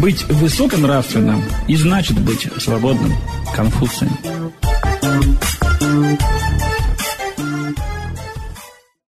Быть высоконравственным и значит быть свободным. Конфуцием.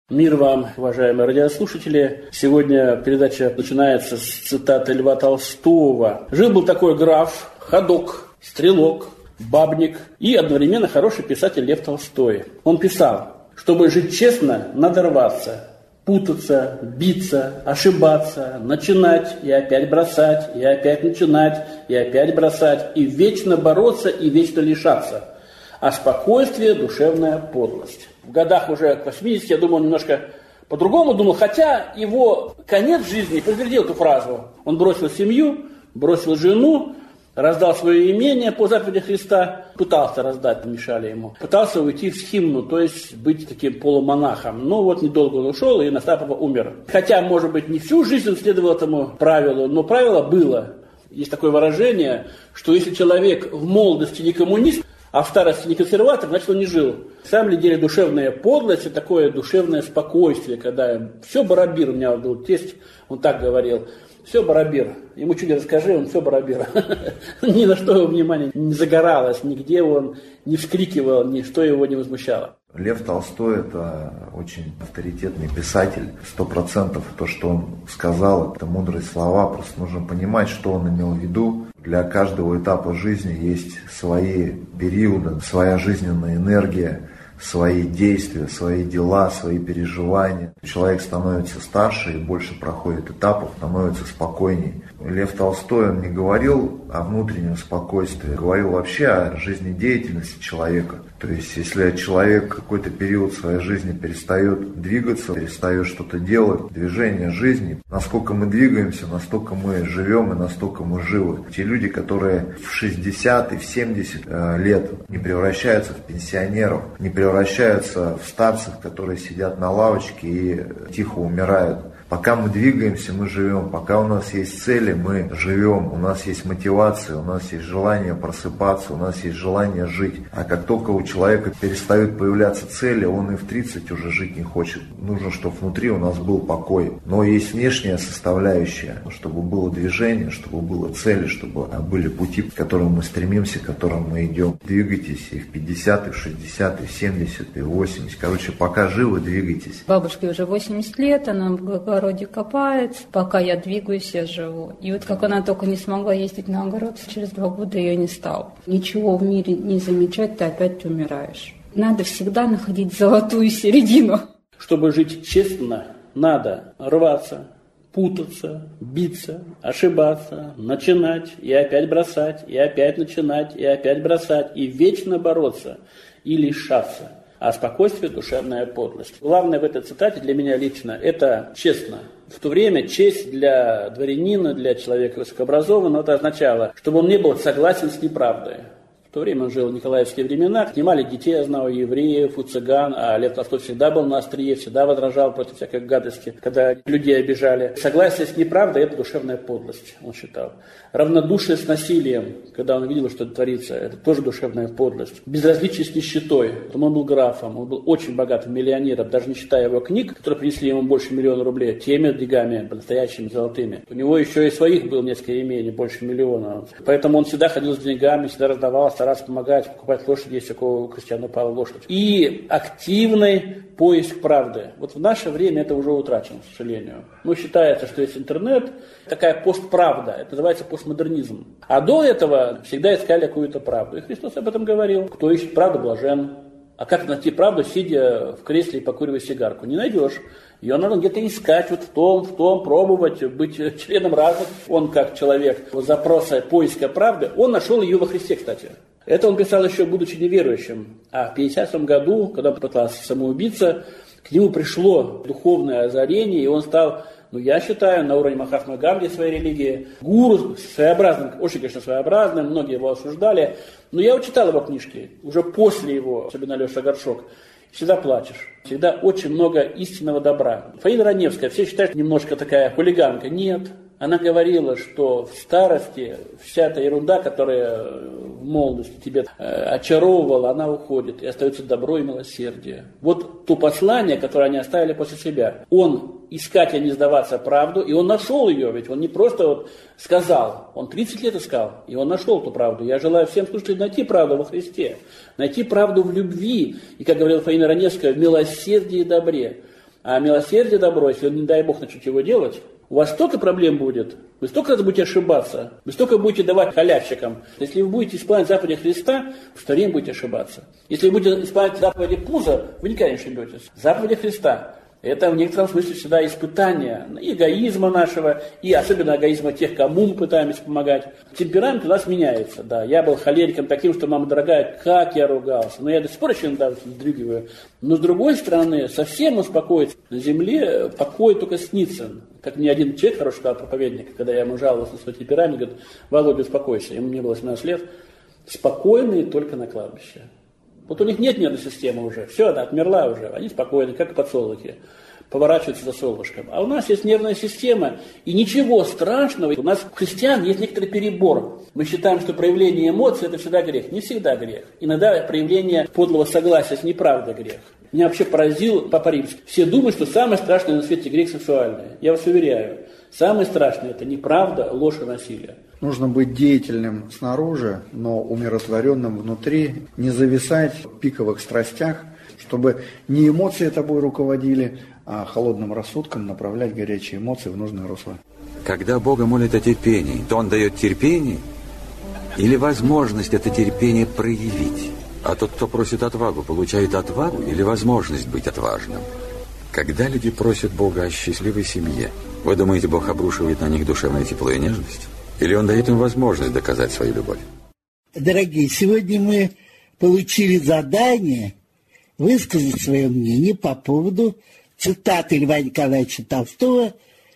Мир вам, уважаемые радиослушатели. Сегодня передача начинается с цитаты Льва Толстого. Жил-был такой граф, ходок, стрелок, бабник и одновременно хороший писатель Лев Толстой. Он писал, чтобы жить честно, надо рваться, путаться, биться, ошибаться, начинать и опять бросать, и опять начинать, и опять бросать, и вечно бороться, и вечно лишаться. А спокойствие – душевная подлость. В годах уже к 80, я думаю, он немножко по-другому думал, хотя его конец жизни подтвердил эту фразу. Он бросил семью, бросил жену, раздал свое имение по заповеди Христа, пытался раздать, помешали ему. Пытался уйти в схимну, то есть быть таким полумонахом. Но вот недолго он ушел, и Настапова умер. Хотя, может быть, не всю жизнь он следовал этому правилу, но правило было. Есть такое выражение, что если человек в молодости не коммунист, а в старости не консерватор, значит, он не жил. На самом деле душевная подлость – это такое душевное спокойствие, когда все барабир, у меня был тесть, он так говорил – все барабир. Ему чуть расскажи, он все барабир. Ни на что его внимание не загоралось, нигде он не вскрикивал, ничто его не возмущало. Лев Толстой – это очень авторитетный писатель. Сто процентов то, что он сказал, это мудрые слова. Просто нужно понимать, что он имел в виду. Для каждого этапа жизни есть свои периоды, своя жизненная энергия свои действия, свои дела, свои переживания. Человек становится старше и больше проходит этапов, становится спокойней. Лев Толстой, он не говорил о внутреннем спокойствии, говорил вообще о жизнедеятельности человека. То есть, если человек какой-то период своей жизни перестает двигаться, перестает что-то делать, движение жизни, насколько мы двигаемся, настолько мы живем и настолько мы живы. Те люди, которые в 60 и в 70 э, лет не превращаются в пенсионеров, не превращаются в старцев, которые сидят на лавочке и тихо умирают, Пока мы двигаемся, мы живем. Пока у нас есть цели, мы живем. У нас есть мотивация, у нас есть желание просыпаться, у нас есть желание жить. А как только у человека перестают появляться цели, он и в 30 уже жить не хочет. Нужно, чтобы внутри у нас был покой. Но есть внешняя составляющая, чтобы было движение, чтобы было цели, чтобы были пути, к которым мы стремимся, к которым мы идем. Двигайтесь и в 50, и в 60, и в 70, и в 80. Короче, пока живы, двигайтесь. Бабушке уже 80 лет, она огороде копает, пока я двигаюсь, я живу. И вот как она только не смогла ездить на огород, через два года ее не стало. Ничего в мире не замечать, ты опять умираешь. Надо всегда находить золотую середину. Чтобы жить честно, надо рваться, путаться, биться, ошибаться, начинать и опять бросать, и опять начинать, и опять бросать, и вечно бороться, и лишаться а спокойствие – душевная подлость. Главное в этой цитате для меня лично – это честно. В то время честь для дворянина, для человека высокообразованного, это означало, чтобы он не был согласен с неправдой то время он жил в Николаевские времена, снимали детей, я знаю, евреев, у цыган, а Лев Толстой всегда был на острие, всегда возражал против всякой гадости, когда людей обижали. Согласие с неправдой – это душевная подлость, он считал. Равнодушие с насилием, когда он видел, что творится, это тоже душевная подлость. Безразличие с нищетой, он был графом, он был очень богатым миллионером, даже не считая его книг, которые принесли ему больше миллиона рублей, теми деньгами, настоящими золотыми. У него еще и своих было несколько имений, больше миллиона. Поэтому он всегда ходил с деньгами, всегда раздавал, стараться помогать, покупать лошадь, если у кого у крестьяна упала лошадь. И активный поиск правды. Вот в наше время это уже утрачено, к сожалению. Ну, считается, что есть интернет, такая постправда, это называется постмодернизм. А до этого всегда искали какую-то правду. И Христос об этом говорил. Кто ищет правду, блажен. А как найти правду, сидя в кресле и покуривая сигарку? Не найдешь. Ее надо где-то искать, вот в том, в том, пробовать, быть членом разных. Он как человек запроса поиска правды, он нашел ее во Христе, кстати. Это он писал еще, будучи неверующим. А в 50 году, когда пытался самоубиться, к нему пришло духовное озарение, и он стал, ну, я считаю, на уровне Махатмы Ганди своей религии, гуру, своеобразным, очень, конечно, своеобразным, многие его осуждали, но я читал его книжки, уже после его, особенно Леша Горшок, всегда плачешь. Всегда очень много истинного добра. Фаина Раневская, все считают немножко такая хулиганка. Нет, Она говорила, что в старости вся эта ерунда, которая в молодости тебе э, очаровывала, она уходит, и остается добро и милосердие. Вот то послание, которое они оставили после себя. Он искать и не сдаваться правду, и он нашел ее, ведь он не просто вот сказал, он 30 лет искал, и он нашел эту правду. Я желаю всем слушателям найти правду во Христе, найти правду в любви, и, как говорил Фаина Раневская, в милосердии и добре. А милосердие добро, если, не дай Бог, начнете его делать, у вас столько проблем будет, вы столько раз будете ошибаться, вы столько будете давать халявщикам. Если вы будете исполнять заповеди Христа, в время будете ошибаться. Если вы будете исполнять заповеди Пуза, вы никогда не ошибетесь. Заповеди Христа. Это в некотором смысле всегда испытание эгоизма нашего, и особенно эгоизма тех, кому мы пытаемся помогать. Темперамент у нас меняется, да. Я был холериком таким, что, мама дорогая, как я ругался. Но я до сих пор еще иногда вздрюгиваю. Но с другой стороны, совсем успокоиться на земле, покой только снится. Как мне один человек, хороший сказал, проповедник, когда я ему жаловался на свой темперамент, говорит, Володя, успокойся. Ему мне было 17 лет. Спокойные только на кладбище. Вот у них нет нервной системы уже. Все, она отмерла уже. Они спокойны, как подсолнухи. Поворачиваются за солнышком. А у нас есть нервная система, и ничего страшного. У нас у христиан есть некоторый перебор. Мы считаем, что проявление эмоций – это всегда грех. Не всегда грех. Иногда проявление подлого согласия – это неправда грех. Меня вообще поразил Папа Римский. Все думают, что самое страшное на свете грех сексуальный. Я вас уверяю, самое страшное – это неправда, ложь и насилие. Нужно быть деятельным снаружи, но умиротворенным внутри, не зависать в пиковых страстях, чтобы не эмоции тобой руководили, а холодным рассудком направлять горячие эмоции в нужное русло. Когда Бога молит о терпении, то Он дает терпение или возможность это терпение проявить. А тот, кто просит отвагу, получает отвагу или возможность быть отважным. Когда люди просят Бога о счастливой семье, вы думаете, Бог обрушивает на них душевное тепло и нежность? Или он дает им возможность доказать свою любовь? Дорогие, сегодня мы получили задание высказать свое мнение по поводу цитаты Льва Николаевича Толстого,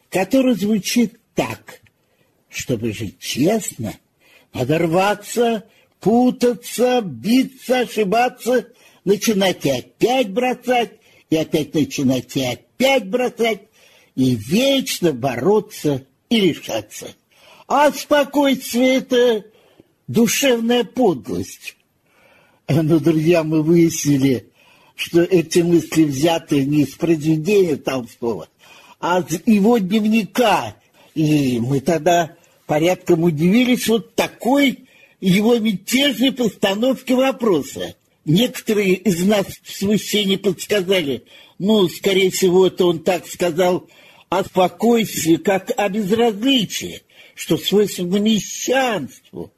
которая звучит так. Чтобы жить честно, надо рваться, путаться, биться, ошибаться, начинать и опять бросать, и опять начинать и опять бросать, и вечно бороться и решаться. А спокойствие – это душевная подлость. Но, друзья, мы выяснили, что эти мысли взяты не из произведения Толстого, а из его дневника. И мы тогда порядком удивились вот такой его мятежной постановке вопроса. Некоторые из нас в смущении подсказали, ну, скорее всего, это он так сказал о спокойствии, как о безразличии что свойственно мещанству.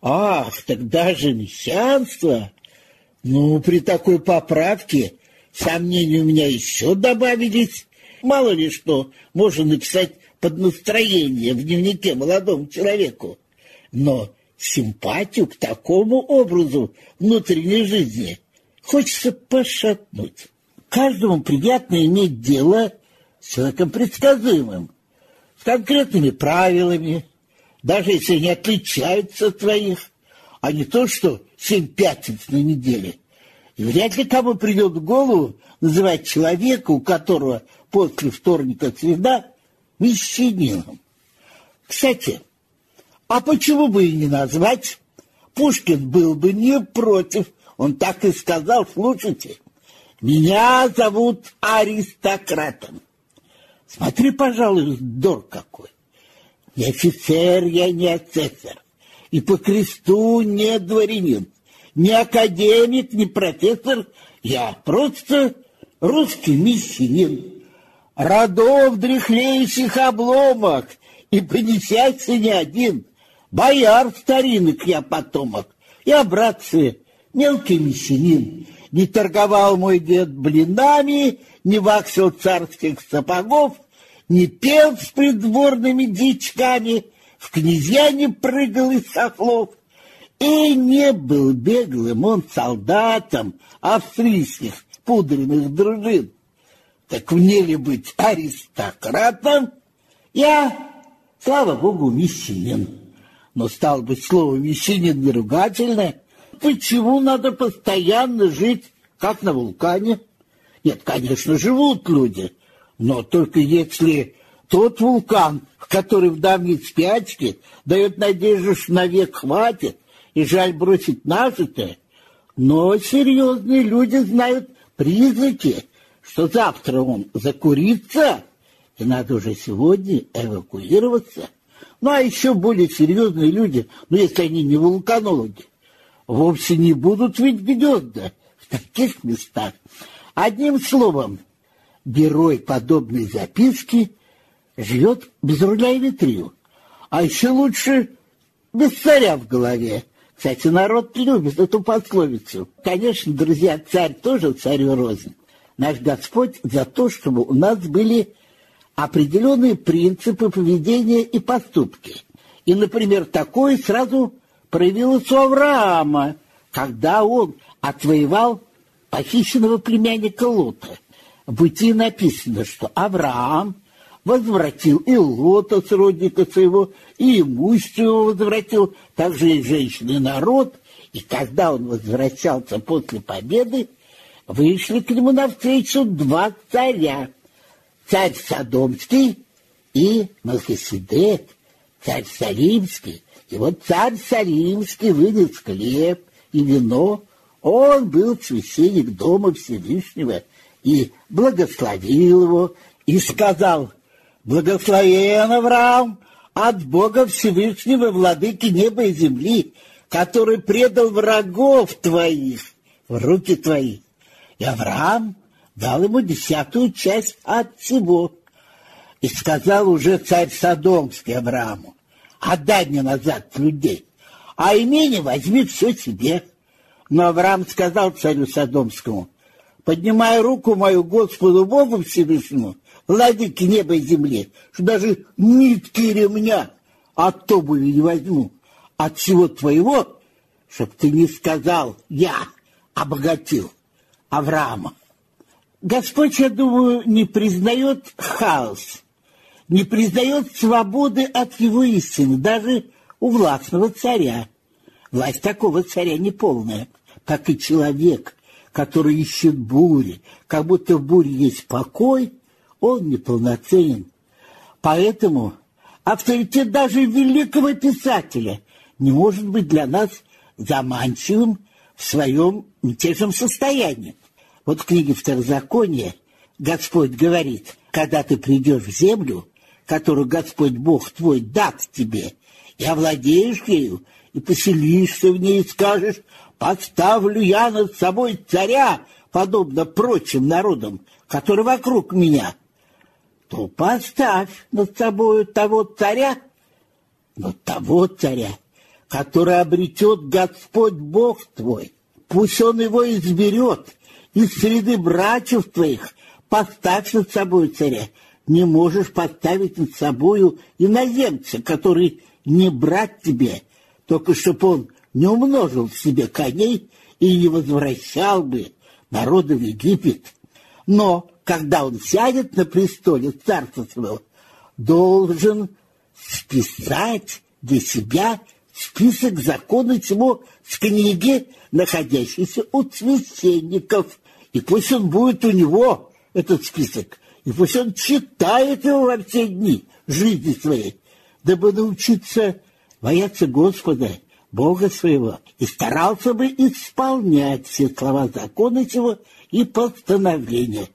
Ах, тогда же мещанство. Ну, при такой поправке сомнения у меня еще добавились. Мало ли что можно написать под настроение в дневнике молодому человеку. Но симпатию к такому образу внутренней жизни хочется пошатнуть. Каждому приятно иметь дело с человеком предсказуемым, конкретными правилами, даже если они отличаются от твоих, а не то, что семь пятниц на неделе. И вряд ли кому придет в голову называть человека, у которого после вторника среда, мещанином. Кстати, а почему бы и не назвать? Пушкин был бы не против. Он так и сказал, слушайте, меня зовут аристократом. Смотри, пожалуй, вздор какой. Не офицер я, не офицер. И по кресту не дворянин. Не академик, не профессор. Я просто русский мещанин. Родов дряхлейших обломок. И понесяйся не один. Бояр старинок я потомок. Я, братцы, мелкий мещанин. Не торговал мой дед блинами, не ваксил царских сапогов, не пел с придворными дичками, в князья не прыгал из софлов. И не был беглым он солдатом австрийских пудренных дружин. Так мне ли быть аристократом? Я, слава богу, мещанин. Но стал быть слово мещанин не ругательное. Почему надо постоянно жить, как на вулкане? Нет, конечно, живут люди, но только если тот вулкан, который в давней спячке дает надежду, что навек хватит, и жаль бросить нажитое. Но серьезные люди знают признаки, что завтра он закурится, и надо уже сегодня эвакуироваться. Ну, а еще более серьезные люди, ну, если они не вулканологи, вовсе не будут ведь гнезда в таких местах. Одним словом, герой подобной записки живет без руля и ветрил. А еще лучше без царя в голове. Кстати, народ любит эту пословицу. Конечно, друзья, царь тоже царю рознь. Наш Господь за то, чтобы у нас были определенные принципы поведения и поступки. И, например, такое сразу проявилось у Авраама, когда он отвоевал похищенного племянника Лота. В Бытии написано, что Авраам возвратил и Лота, сродника своего, и имущество возвратил, также и женщины и народ. И когда он возвращался после победы, вышли к нему навстречу два царя. Царь Содомский и Мелхиседек, царь Салимский. И вот царь Салимский вынес хлеб и вино. Он был священник Дома Всевышнего и благословил его, и сказал, «Благословен Авраам от Бога Всевышнего, владыки неба и земли, который предал врагов твоих в руки твои». И Авраам дал ему десятую часть от всего. И сказал уже царь Содомский Аврааму, отдай мне назад людей, а имение возьми все себе. Но Авраам сказал царю Содомскому, поднимая руку мою Господу Богу Всевышнему, владыке неба и земли, что даже нитки ремня от обуви не возьму, от всего твоего, чтоб ты не сказал, я обогатил Авраама. Господь, я думаю, не признает хаос, не признает свободы от его истины, даже у властного царя. Власть такого царя неполная, как и человек, который ищет бури, как будто в буре есть покой, он неполноценен. Поэтому авторитет даже великого писателя не может быть для нас заманчивым в своем мятежном состоянии. Вот в книге Второзакония Господь говорит, когда ты придешь в землю, которую Господь Бог твой даст тебе, и овладеешь ею, и поселишься в ней, и скажешь, поставлю я над собой царя, подобно прочим народам, которые вокруг меня, то поставь над собой того царя, но того царя, который обретет Господь Бог твой. Пусть он его изберет, из среды братьев твоих поставь над собой царя. Не можешь поставить над собою иноземца, который не брат тебе, только чтоб он не умножил в себе коней и не возвращал бы народа в Египет. Но когда он сядет на престоле царства своего, должен списать для себя список закона его с книги, находящейся у священников. И пусть он будет у него, этот список, и пусть он читает его во все дни жизни своей, дабы научиться бояться Господа, Бога своего, и старался бы исполнять все слова закона сего и постановления.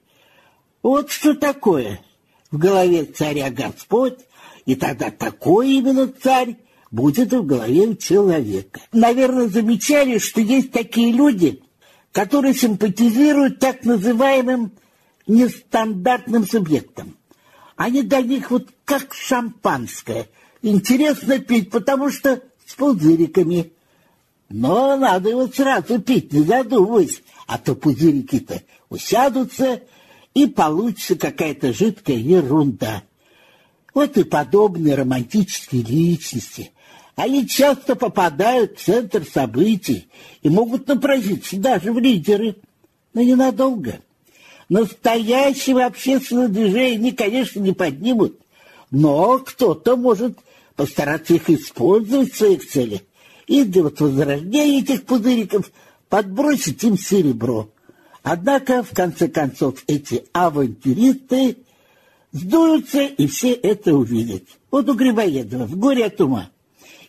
Вот что такое в голове царя Господь, и тогда такой именно царь будет в голове у человека. Наверное, замечали, что есть такие люди, которые симпатизируют так называемым нестандартным субъектам. Они для них вот как шампанское. Интересно пить, потому что с пузыриками. Но надо его сразу пить, не задумываясь, а то пузырики-то усядутся, и получится какая-то жидкая ерунда. Вот и подобные романтические личности они часто попадают в центр событий и могут напроситься даже в лидеры, но ненадолго. Настоящего общественного движения они, конечно, не поднимут, но кто-то может постараться их использовать в своих целях и для вот возрождения этих пузыриков подбросить им серебро. Однако, в конце концов, эти авантюристы сдуются, и все это увидят. Вот у Грибоедова в «Горе от ума»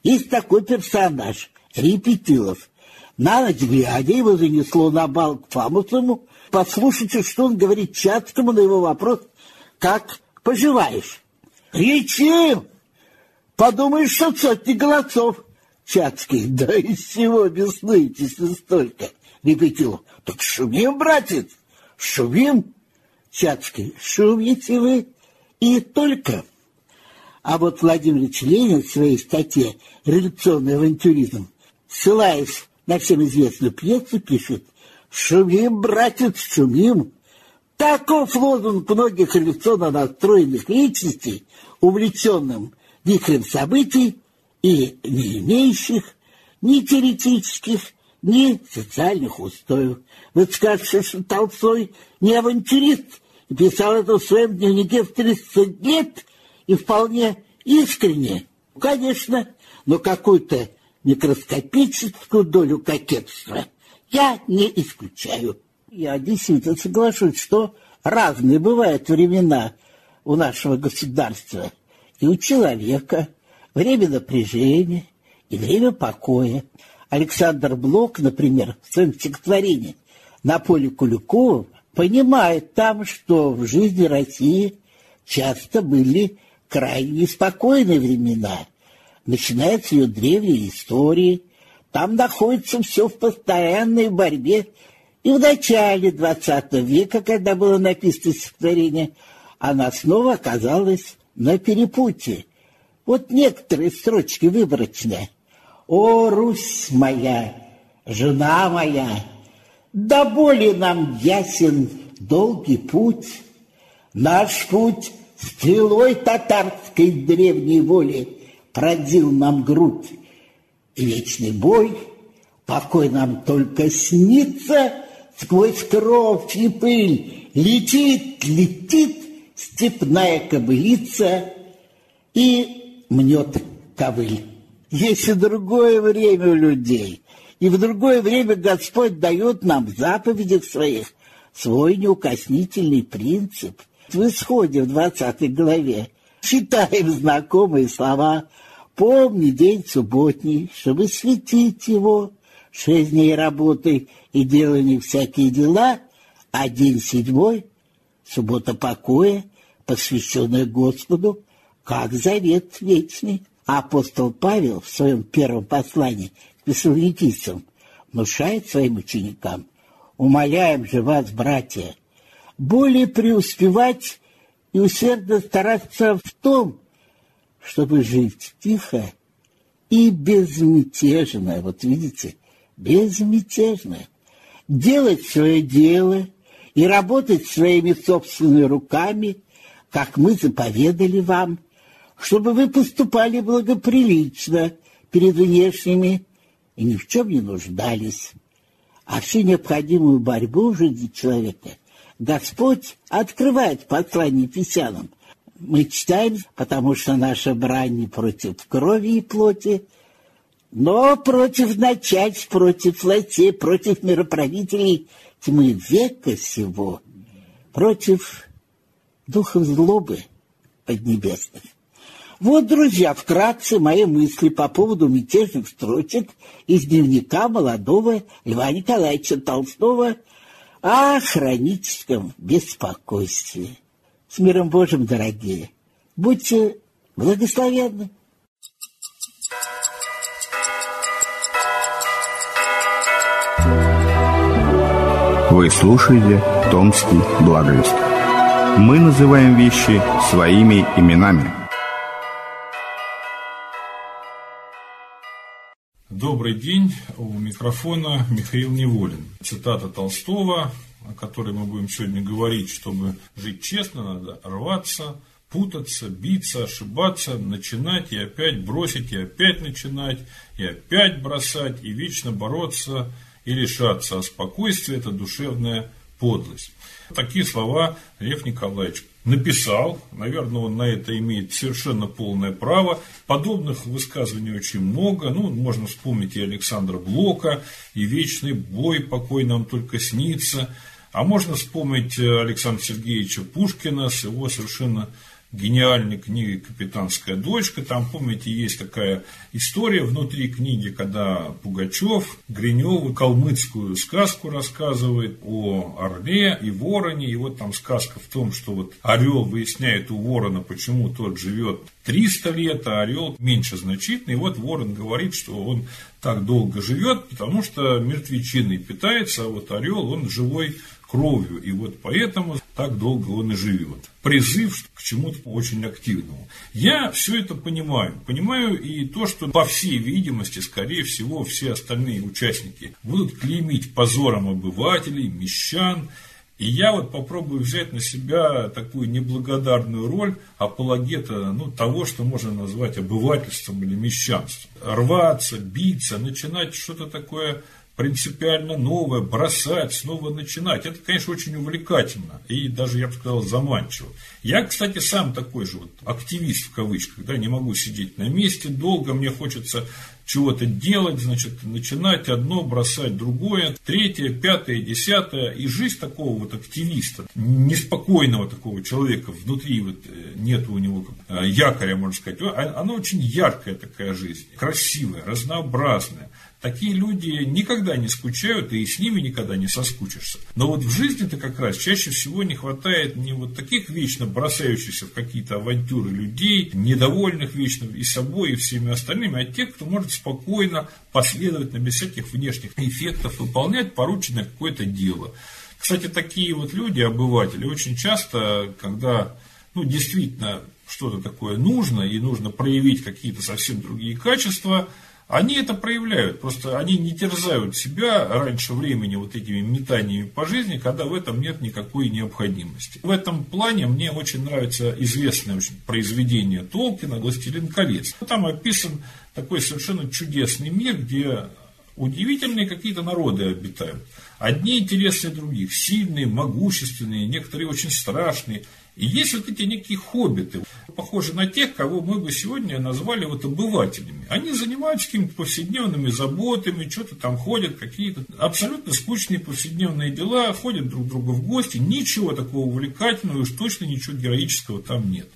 есть такой персонаж, Репетилов. На ночь глядя, его занесло на бал к Фамусову. Послушайте, что он говорит Чацкому на его вопрос, как поживаешь. Речим! Подумаешь, что сотни голосов. Чацкий, да из всего беснуетесь столько. Репетилов, так шумим, братец, шумим. Чацкий, шумите вы и только. А вот Владимир Ленин в своей статье «Революционный авантюризм», ссылаясь на всем известную пьесу, пишет «Шумим, братец, шумим». Таков лозунг многих революционно настроенных личностей, увлеченным вихрем событий и не имеющих ни теоретических, ни социальных устоев. Вы скажете, что Толстой не авантюрист, писал это в своем дневнике в 30 лет, и вполне искренне. Конечно, но какую-то микроскопическую долю кокетства я не исключаю. Я действительно соглашусь, что разные бывают времена у нашего государства и у человека. Время напряжения и время покоя. Александр Блок, например, в своем стихотворении «На поле Куликова» понимает там, что в жизни России часто были крайне спокойные времена. Начиная с ее древней истории, там находится все в постоянной борьбе. И в начале XX века, когда было написано стихотворение, она снова оказалась на перепутье. Вот некоторые строчки выборочные. «О, Русь моя, жена моя, да более нам ясен долгий путь, наш путь стрелой татарской древней воли пронзил нам грудь. Вечный бой, покой нам только снится, сквозь кровь и пыль летит, летит степная кобылица и мнет ковыль. Есть и другое время у людей, и в другое время Господь дает нам в заповедях своих свой неукоснительный принцип. В исходе в 20 главе читаем знакомые слова «Помни день субботний, чтобы светить его, шесть дней работы и делали всякие дела, а день седьмой — суббота покоя, посвященная Господу, как завет вечный». Апостол Павел в своем первом послании к фессалоникийцам внушает своим ученикам – Умоляем же вас, братья, более преуспевать и усердно стараться в том, чтобы жить тихо и безмятежно. Вот видите, безмятежно. Делать свое дело и работать своими собственными руками, как мы заповедали вам, чтобы вы поступали благоприлично перед внешними и ни в чем не нуждались а всю необходимую борьбу в жизни человека Господь открывает в послании Ефесянам. Мы читаем, потому что наша брань не против крови и плоти, но против начать, против властей, против мироправителей тьмы века сего, против духов злобы поднебесных. Вот, друзья, вкратце мои мысли по поводу мятежных строчек из дневника молодого Льва Николаевича Толстого о хроническом беспокойстве. С миром Божьим, дорогие! Будьте благословенны! Вы слушаете Томский благовест. Мы называем вещи своими именами – Добрый день, у микрофона Михаил Неволин. Цитата Толстого, о которой мы будем сегодня говорить, чтобы жить честно, надо рваться, путаться, биться, ошибаться, начинать и опять бросить, и опять начинать, и опять бросать, и вечно бороться и решаться. А спокойствие – это душевная подлость. Такие слова Лев Николаевич написал, наверное, он на это имеет совершенно полное право. Подобных высказываний очень много. Ну, можно вспомнить и Александра Блока, и «Вечный бой, покой нам только снится». А можно вспомнить Александра Сергеевича Пушкина с его совершенно гениальной книгой «Капитанская дочка». Там, помните, есть такая история внутри книги, когда Пугачев Гриневу калмыцкую сказку рассказывает о орле и вороне. И вот там сказка в том, что вот орел выясняет у ворона, почему тот живет 300 лет, а орел меньше значительный. И вот ворон говорит, что он так долго живет, потому что мертвечиной питается, а вот орел, он живой кровью. И вот поэтому так долго он и живет. Призыв к чему-то очень активному. Я все это понимаю. Понимаю и то, что по всей видимости, скорее всего, все остальные участники будут клеймить позором обывателей, мещан. И я вот попробую взять на себя такую неблагодарную роль апологета ну, того, что можно назвать обывательством или мещанством. Рваться, биться, начинать что-то такое принципиально новое, бросать, снова начинать. Это, конечно, очень увлекательно и даже, я бы сказал, заманчиво. Я, кстати, сам такой же вот активист в кавычках, да, не могу сидеть на месте долго, мне хочется чего-то делать, значит, начинать одно, бросать другое, третье, пятое, десятое. И жизнь такого вот активиста, неспокойного такого человека, внутри вот э, нет у него э, якоря, можно сказать, она очень яркая такая жизнь, красивая, разнообразная. Такие люди никогда не скучают, и с ними никогда не соскучишься. Но вот в жизни-то как раз чаще всего не хватает не вот таких вечно бросающихся в какие-то авантюры людей, недовольных вечно и собой, и всеми остальными, а тех, кто может спокойно, последовательно, без всяких внешних эффектов выполнять порученное какое-то дело. Кстати, такие вот люди, обыватели, очень часто, когда ну, действительно что-то такое нужно, и нужно проявить какие-то совсем другие качества – они это проявляют, просто они не терзают себя раньше времени вот этими метаниями по жизни, когда в этом нет никакой необходимости. В этом плане мне очень нравится известное произведение Толкина «Властелин колец». Там описан такой совершенно чудесный мир, где удивительные какие-то народы обитают. Одни интереснее других, сильные, могущественные, некоторые очень страшные. И есть вот эти некие хоббиты, похожи на тех, кого мы бы сегодня назвали вот обывателями. Они занимаются какими-то повседневными заботами, что-то там ходят, какие-то абсолютно скучные повседневные дела, ходят друг к другу в гости, ничего такого увлекательного, уж точно ничего героического там нет.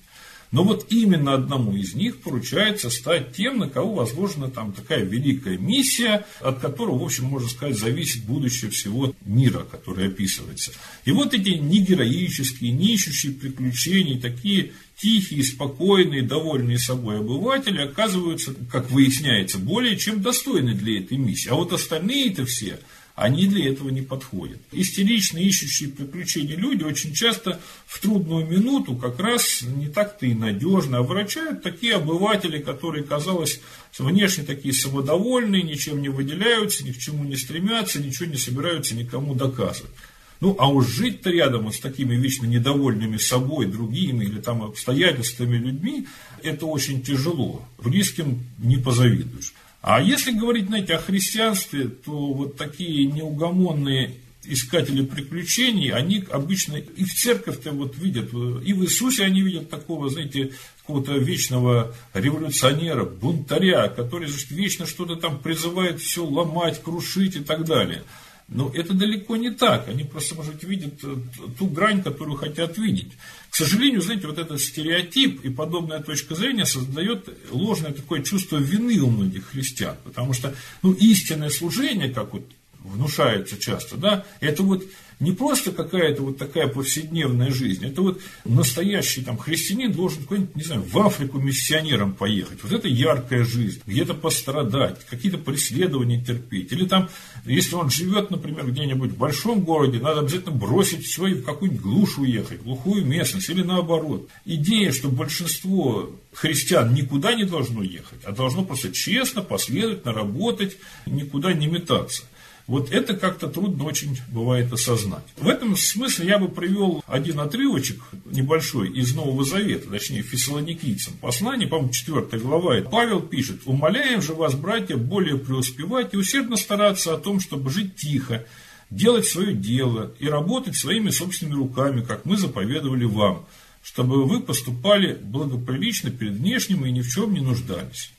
Но вот именно одному из них поручается стать тем, на кого возложена там такая великая миссия, от которого, в общем, можно сказать, зависит будущее всего мира, который описывается. И вот эти не героические, не ищущие приключений, такие тихие, спокойные, довольные собой обыватели оказываются, как выясняется, более чем достойны для этой миссии. А вот остальные-то все – они для этого не подходят. Истерично ищущие приключения люди очень часто в трудную минуту как раз не так-то и надежно обращают такие обыватели, которые, казалось, внешне такие самодовольные, ничем не выделяются, ни к чему не стремятся, ничего не собираются никому доказывать. Ну, а уж жить-то рядом с такими вечно недовольными собой, другими или там обстоятельствами людьми, это очень тяжело. Близким не позавидуешь. А если говорить, знаете, о христианстве, то вот такие неугомонные искатели приключений, они обычно и в церковь-то вот видят, и в Иисусе они видят такого, знаете, какого-то вечного революционера, бунтаря, который значит, вечно что-то там призывает все ломать, крушить и так далее. Но это далеко не так. Они просто, может быть, видят э, ту грань, которую хотят видеть. К сожалению, знаете, вот этот стереотип и подобная точка зрения создает ложное такое чувство вины у многих христиан. Потому что ну, истинное служение, как вот внушается часто, да, это вот не просто какая-то вот такая повседневная жизнь, это вот настоящий там христианин должен какой-нибудь, не знаю, в Африку миссионером поехать. Вот это яркая жизнь, где-то пострадать, какие-то преследования терпеть. Или там, если он живет, например, где-нибудь в большом городе, надо обязательно бросить все и в какую-нибудь глушь уехать, глухую местность, или наоборот. Идея, что большинство христиан никуда не должно ехать, а должно просто честно, последовательно работать, никуда не метаться. Вот это как-то трудно очень бывает осознать. В этом смысле я бы привел один отрывочек небольшой из Нового Завета, точнее, фессалоникийцам. Послание, по-моему, 4 глава. Павел пишет, «Умоляем же вас, братья, более преуспевать и усердно стараться о том, чтобы жить тихо, делать свое дело и работать своими собственными руками, как мы заповедовали вам, чтобы вы поступали благоприлично перед внешним и ни в чем не нуждались».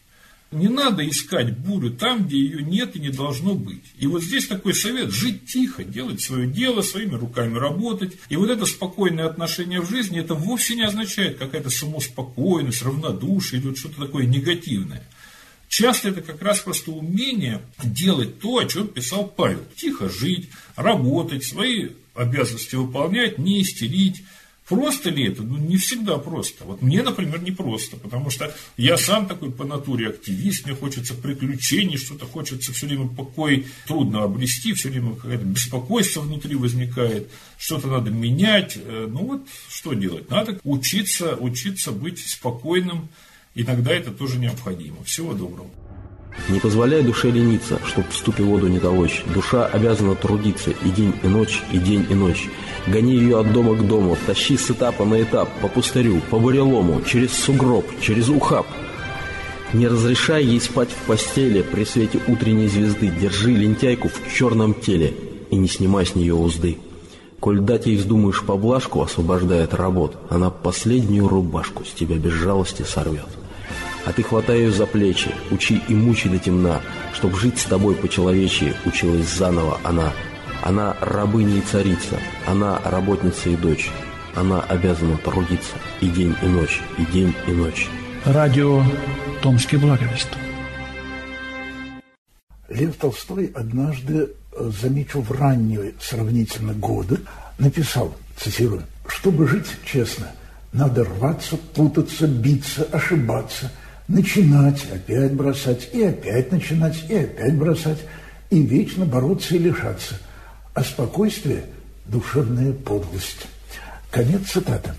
Не надо искать бурю там, где ее нет и не должно быть. И вот здесь такой совет – жить тихо, делать свое дело, своими руками работать. И вот это спокойное отношение в жизни, это вовсе не означает какая-то самоуспокоенность, равнодушие или вот что-то такое негативное. Часто это как раз просто умение делать то, о чем писал Павел. Тихо жить, работать, свои обязанности выполнять, не истерить, Просто ли это? Ну, не всегда просто. Вот мне, например, не просто, потому что я сам такой по натуре активист, мне хочется приключений, что-то хочется все время покой трудно обрести, все время какое-то беспокойство внутри возникает, что-то надо менять. Э, ну вот, что делать? Надо учиться, учиться быть спокойным, иногда это тоже необходимо. Всего доброго. Не позволяй душе лениться, чтоб в ступе воду не толочь. Душа обязана трудиться и день, и ночь, и день, и ночь. Гони ее от дома к дому, тащи с этапа на этап, по пустырю, по бурелому, через сугроб, через ухаб. Не разрешай ей спать в постели при свете утренней звезды, держи лентяйку в черном теле и не снимай с нее узды. Коль дать ей вздумаешь поблажку, освобождает работ, она последнюю рубашку с тебя без жалости сорвет. А ты хватай ее за плечи, учи и мучи до темна, Чтоб жить с тобой по-человечьи, училась заново она. Она рабыня и царица, она работница и дочь. Она обязана трудиться и день, и ночь, и день, и ночь. Радио «Томский благовест». Лев Толстой однажды, э, замечу в ранние сравнительно годы, написал, цитирую, «Чтобы жить честно, надо рваться, путаться, биться, ошибаться – начинать, опять бросать, и опять начинать, и опять бросать, и вечно бороться и лишаться. А спокойствие – душевная подлость. Конец цитаты.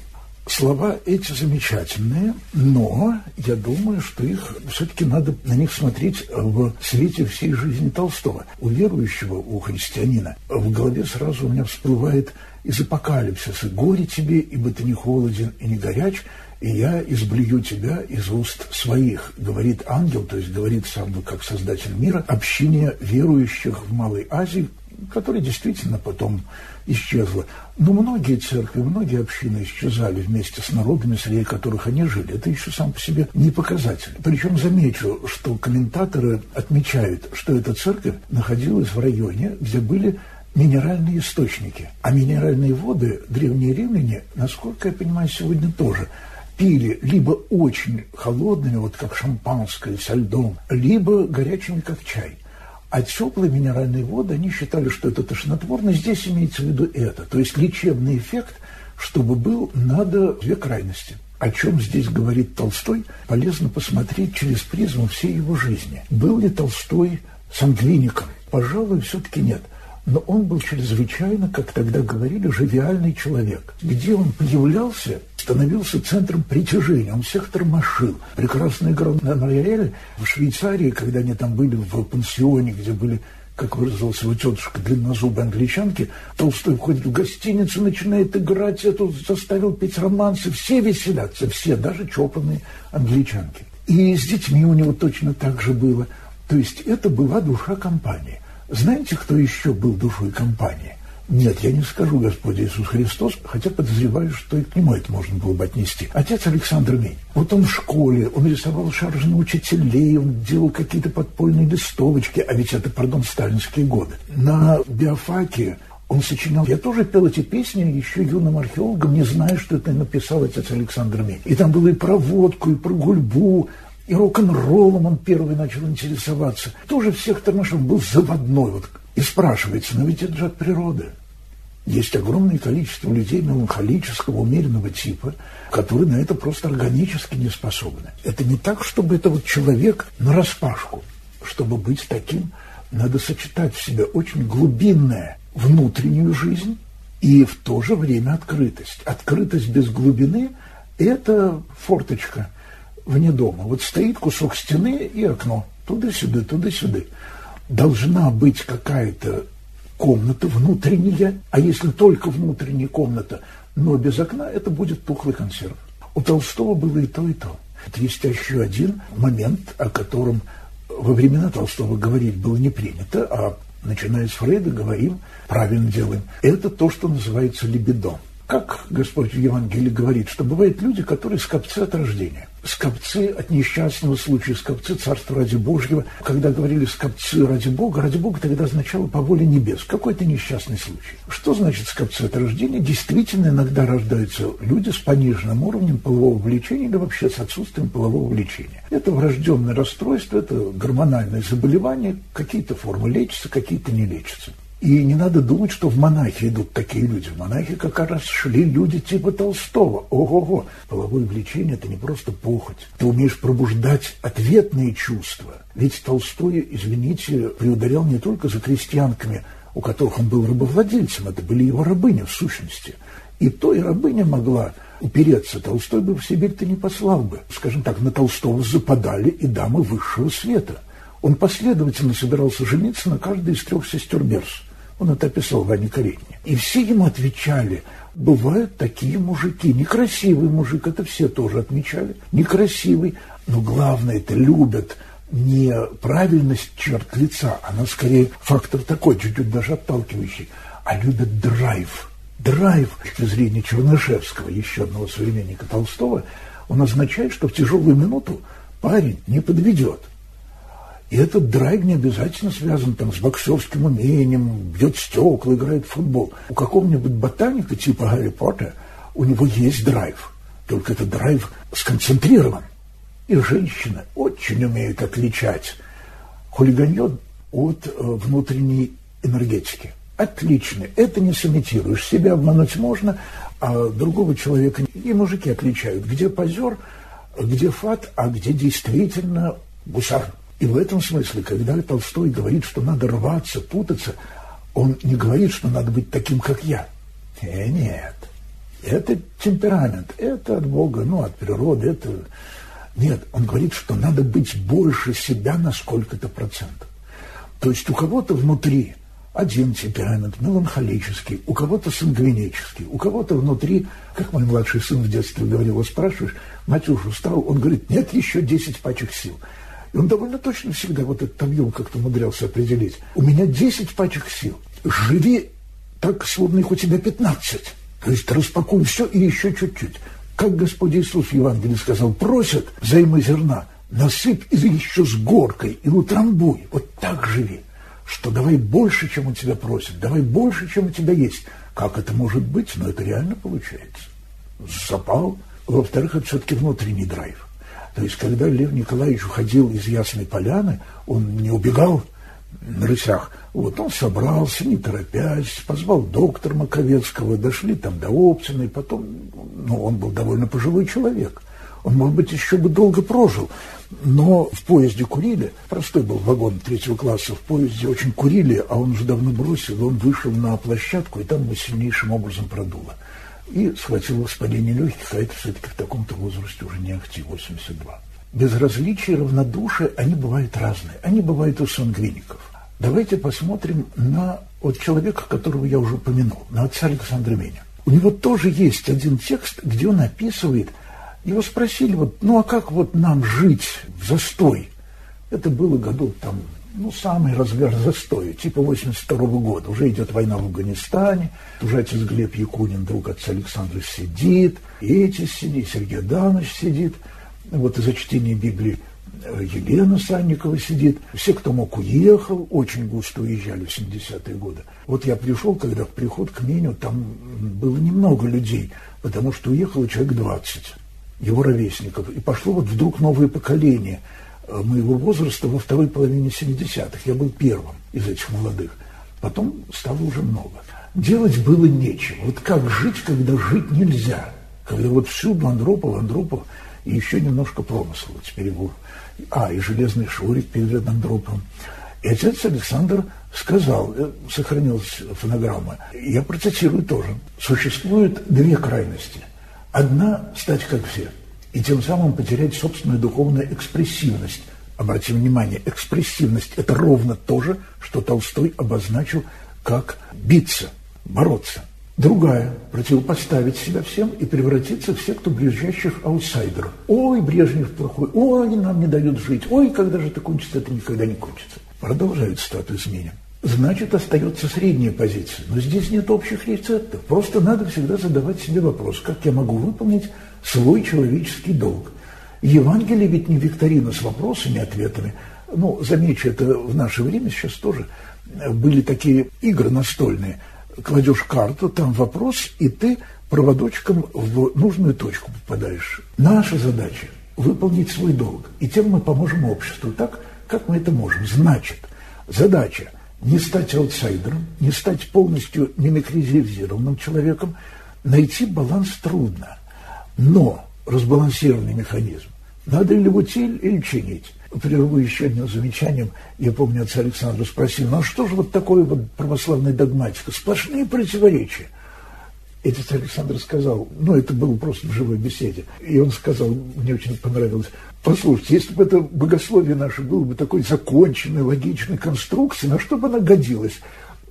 Слова эти замечательные, но я думаю, что их все-таки надо на них смотреть в свете всей жизни Толстого. У верующего, у христианина, в голове сразу у меня всплывает из апокалипсиса «Горе тебе, ибо ты не холоден и не горяч, и я изблюю тебя из уст своих, говорит ангел, то есть говорит сам как создатель мира, общине верующих в Малой Азии, которая действительно потом исчезла. Но многие церкви, многие общины исчезали вместе с народами, среди которых они жили. Это еще сам по себе не показатель. Причем замечу, что комментаторы отмечают, что эта церковь находилась в районе, где были минеральные источники. А минеральные воды древние римляне, насколько я понимаю, сегодня тоже – пили либо очень холодными, вот как шампанское со льдом, либо горячими, как чай. А теплые минеральные воды, они считали, что это тошнотворно. Здесь имеется в виду это. То есть лечебный эффект, чтобы был, надо две крайности. О чем здесь говорит Толстой, полезно посмотреть через призму всей его жизни. Был ли Толстой сангвиником? Пожалуй, все-таки нет но он был чрезвычайно, как тогда говорили, живиальный человек. Где он появлялся, становился центром притяжения, он всех тормошил. Прекрасно играл на рояле в Швейцарии, когда они там были в пансионе, где были как выразилась его тетушка, длиннозубой англичанки, Толстой входит в гостиницу, начинает играть, эту заставил петь романсы, все веселятся, все, даже чопанные англичанки. И с детьми у него точно так же было. То есть это была душа компании. Знаете, кто еще был душой компании? Нет, я не скажу Господь Иисус Христос, хотя подозреваю, что и к нему это можно было бы отнести. Отец Александр Мень. Вот он в школе, он рисовал шаржи на учителей, он делал какие-то подпольные листовочки, а ведь это, пардон, сталинские годы. На биофаке он сочинял. Я тоже пел эти песни еще юным археологом, не зная, что это написал отец Александр Мень. И там было и про водку, и про гульбу, и рок-н-роллом он первый начал интересоваться. Тоже всех тормошил, был заводной. Вот. И спрашивается, но ведь это же от природы. Есть огромное количество людей меланхолического, умеренного типа, которые на это просто органически не способны. Это не так, чтобы это вот человек на распашку. Чтобы быть таким, надо сочетать в себе очень глубинная внутреннюю жизнь и в то же время открытость. Открытость без глубины – это форточка – вне дома. Вот стоит кусок стены и окно. Туда-сюда, туда-сюда. Должна быть какая-то комната внутренняя, а если только внутренняя комната, но без окна, это будет тухлый консерв. У Толстого было и то, и то. Это есть еще один момент, о котором во времена Толстого говорить было не принято, а начиная с Фрейда говорим, правильно делаем. Это то, что называется либидо. Как Господь в Евангелии говорит, что бывают люди, которые скопцы от рождения. Скопцы от несчастного случая, скопцы Царства ради Божьего. Когда говорили скопцы ради Бога, ради Бога тогда означало по воле небес. Какой-то несчастный случай. Что значит скопцы от рождения? Действительно, иногда рождаются люди с пониженным уровнем полового влечения или вообще с отсутствием полового влечения. Это врожденное расстройство, это гормональное заболевание. Какие-то формы лечатся, какие-то не лечатся. И не надо думать, что в монахи идут такие люди. В монахи как раз шли люди типа Толстого. Ого-го! Половое влечение – это не просто похоть. Ты умеешь пробуждать ответные чувства. Ведь Толстой, извините, приударял не только за крестьянками, у которых он был рабовладельцем, это были его рабыни в сущности. И то и рабыня могла упереться. Толстой бы в Сибирь-то не послал бы. Скажем так, на Толстого западали и дамы высшего света. Он последовательно собирался жениться на каждой из трех сестер Берс. Он это описал в Анне Каренине. И все ему отвечали, бывают такие мужики. Некрасивый мужик, это все тоже отмечали. Некрасивый, но главное, это любят не правильность черт лица, она скорее фактор такой, чуть-чуть даже отталкивающий, а любят драйв. Драйв, с точки зрения Чернышевского, еще одного современника Толстого, он означает, что в тяжелую минуту парень не подведет. И этот драйв не обязательно связан там, с боксерским умением, бьет стекла, играет в футбол. У какого-нибудь ботаника типа Гарри Поттера у него есть драйв, только этот драйв сконцентрирован. И женщины очень умеют отличать хулиганье от э, внутренней энергетики. Отлично. Это не сымитируешь. Себя обмануть можно, а другого человека... И мужики отличают, где позер, где фат, а где действительно гусар. И в этом смысле, когда Толстой говорит, что надо рваться, путаться, он не говорит, что надо быть таким, как я. Э, нет. Это темперамент, это от Бога, ну, от природы, это... Нет, он говорит, что надо быть больше себя на сколько-то процентов. То есть у кого-то внутри один темперамент меланхолический, у кого-то сангвинический, у кого-то внутри, как мой младший сын в детстве говорил, вот спрашиваешь, Матюш устал, он говорит, нет, еще 10 пачек сил. И он довольно точно всегда вот этот объем как-то умудрялся определить. У меня 10 пачек сил. Живи так, словно их у тебя 15. То есть распакуй все и еще чуть-чуть. Как Господь Иисус в Евангелии сказал, просят займы зерна, насыпь и еще с горкой и утрамбуй. Вот так живи. Что давай больше, чем у тебя просят, давай больше, чем у тебя есть. Как это может быть? Но это реально получается. Запал. Во-вторых, это все-таки внутренний драйв. То есть, когда Лев Николаевич уходил из Ясной Поляны, он не убегал на рысях. Вот он собрался, не торопясь, позвал доктора Маковецкого, дошли там до Оптина, и потом, ну, он был довольно пожилой человек. Он, может быть, еще бы долго прожил, но в поезде курили, простой был вагон третьего класса, в поезде очень курили, а он уже давно бросил, он вышел на площадку, и там его сильнейшим образом продуло и схватил воспаление легких, а это все-таки в таком-то возрасте уже не актив, 82. Безразличие, равнодушие, они бывают разные. Они бывают у сангвиников. Давайте посмотрим на вот человека, которого я уже упомянул, на отца Александра Меня. У него тоже есть один текст, где он описывает, его спросили, вот, ну а как вот нам жить в застой? Это было году там ну, самый разгар застоя, типа 82 -го года. Уже идет война в Афганистане, уже отец Глеб Якунин, друг отца Александра, сидит, и эти сидит, Сергей Адамович сидит, вот из-за чтения Библии э, Елена Санникова сидит. Все, кто мог, уехал, очень густо уезжали в 70-е годы. Вот я пришел, когда в приход к Меню, там было немного людей, потому что уехало человек 20 его ровесников. И пошло вот вдруг новое поколение – моего возраста во второй половине 70-х. Я был первым из этих молодых. Потом стало уже много. Делать было нечего. Вот как жить, когда жить нельзя? Когда вот всюду Андропов, Андропов и еще немножко промысла. Теперь его... А, и железный шурик перед Андроповым. И отец Александр сказал, э, сохранилась фонограмма, я процитирую тоже. Существует две крайности. Одна – стать как все – и тем самым потерять собственную духовную экспрессивность. Обратим внимание, экспрессивность – это ровно то же, что Толстой обозначил как биться, бороться. Другая – противопоставить себя всем и превратиться в секту ближайших аутсайдеров. Ой, Брежнев плохой, ой, они нам не дают жить, ой, когда же это кончится, это никогда не кончится. Продолжают статус изменим. значит остается средняя позиция. Но здесь нет общих рецептов. Просто надо всегда задавать себе вопрос, как я могу выполнить свой человеческий долг. Евангелие ведь не викторина с вопросами и ответами. Ну, замечу, это в наше время сейчас тоже были такие игры настольные. Кладешь карту, там вопрос, и ты проводочком в нужную точку попадаешь. Наша задача – выполнить свой долг. И тем мы поможем обществу так, как мы это можем. Значит, задача – не стать аутсайдером, не стать полностью мимикризированным человеком, найти баланс трудно. Но разбалансированный механизм надо или утиль, или чинить. Прерву еще одним замечанием. Я помню, отца Александра спросил, ну а что же вот такое вот православная догматика? Сплошные противоречия. Отец Александр сказал, ну это было просто в живой беседе, и он сказал, мне очень понравилось, послушайте, если бы это богословие наше было бы такой законченной, логичной конструкции, на что бы она годилась?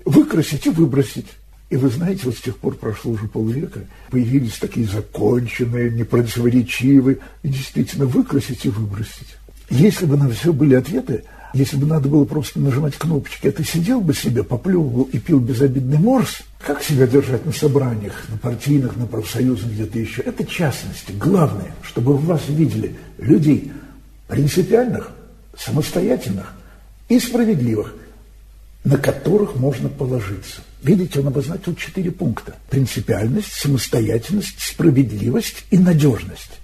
Выкрасить и выбросить. И вы знаете, вот с тех пор прошло уже полвека, появились такие законченные, непротиворечивые, и действительно выкрасить и выбросить. Если бы на все были ответы, если бы надо было просто нажимать кнопочки, а ты сидел бы себе, поплевывал и пил безобидный морс, как себя держать на собраниях, на партийных, на профсоюзах, где-то еще? Это частности. Главное, чтобы в вас видели людей принципиальных, самостоятельных и справедливых, на которых можно положиться. Видите, он обозначил четыре пункта. Принципиальность, самостоятельность, справедливость и надежность.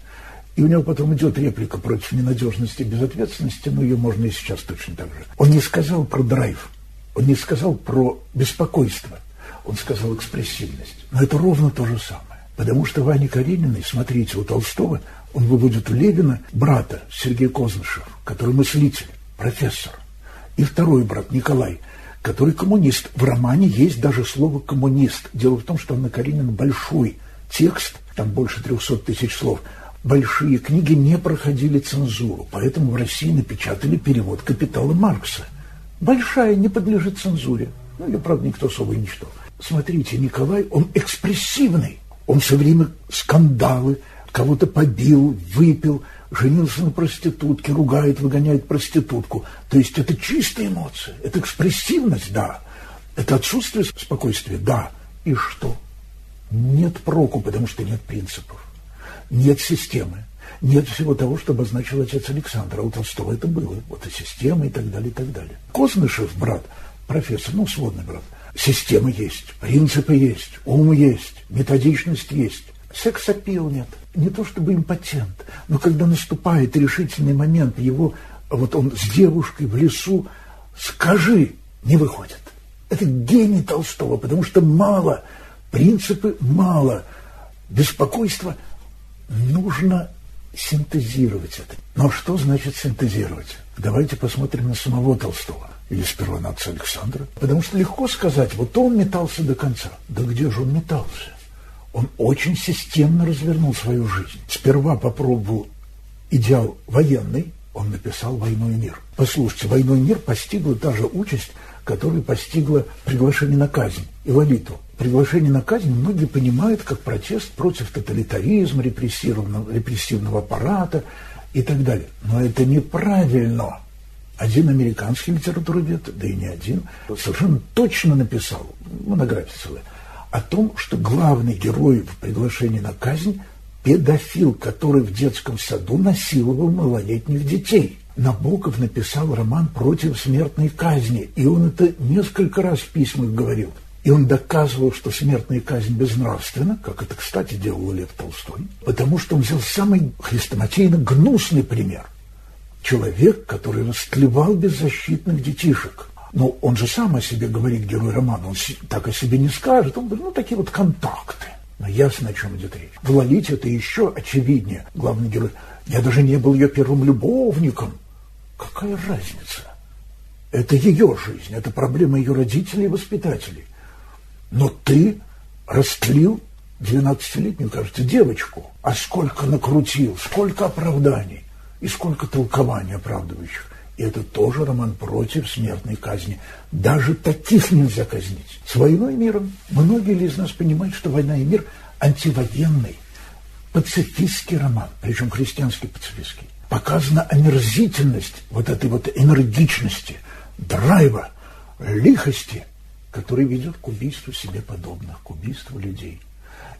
И у него потом идет реплика против ненадежности и безответственности, но ее можно и сейчас точно так же. Он не сказал про драйв, он не сказал про беспокойство, он сказал экспрессивность. Но это ровно то же самое. Потому что Ваня Карениной, смотрите, у Толстого, он выводит у Левина брата Сергей Кознышев, который мыслитель, профессор. И второй брат Николай – который коммунист. В романе есть даже слово «коммунист». Дело в том, что Анна Каренина большой текст, там больше 300 тысяч слов, большие книги не проходили цензуру, поэтому в России напечатали перевод «Капитала Маркса». Большая, не подлежит цензуре. Ну, ее, правда, никто особо не читал. Смотрите, Николай, он экспрессивный. Он все время скандалы, кого-то побил, выпил – женился на проститутке, ругает, выгоняет проститутку. То есть это чистая эмоция, это экспрессивность, да. Это отсутствие спокойствия, да. И что? Нет проку, потому что нет принципов. Нет системы. Нет всего того, что обозначил отец Александр. А у Толстого это было. Вот и система, и так далее, и так далее. Кознышев, брат, профессор, ну, сводный брат. Система есть, принципы есть, ум есть, методичность есть. Сексапил нет не то чтобы импотент, но когда наступает решительный момент, его, вот он с девушкой в лесу, скажи, не выходит. Это гений Толстого, потому что мало, принципы мало, беспокойство нужно синтезировать это. Но что значит синтезировать? Давайте посмотрим на самого Толстого. Или сперва на отца Александра. Потому что легко сказать, вот он метался до конца. Да где же он метался? Он очень системно развернул свою жизнь. Сперва попробовал идеал военный, он написал «Войну и мир». Послушайте, «Войну и мир» постигла та же участь, которую постигла приглашение на казнь, Ивалиту. Приглашение на казнь многие понимают как протест против тоталитаризма, репрессивного, репрессивного аппарата и так далее. Но это неправильно. Один американский литературовед, да и не один, совершенно точно написал, монография целая, о том, что главный герой в приглашении на казнь – педофил, который в детском саду насиловал малолетних детей. Набоков написал роман против смертной казни, и он это несколько раз в письмах говорил. И он доказывал, что смертная казнь безнравственна, как это, кстати, делал Лев Толстой, потому что он взял самый хрестоматийно гнусный пример. Человек, который растлевал беззащитных детишек – но он же сам о себе говорит, герой романа, он так о себе не скажет. Он говорит, ну, такие вот контакты. Но ясно, о чем идет речь. В Лолите это еще очевиднее. Главный герой. Я даже не был ее первым любовником. Какая разница? Это ее жизнь, это проблема ее родителей и воспитателей. Но ты растлил 12-летнюю, кажется, девочку. А сколько накрутил, сколько оправданий и сколько толкований оправдывающих. И это тоже роман против смертной казни. Даже таких нельзя казнить. С войной и миром многие ли из нас понимают, что война и мир антивоенный, пацифистский роман, причем христианский пацифистский. Показана омерзительность вот этой вот энергичности, драйва, лихости, который ведет к убийству себе подобных, к убийству людей.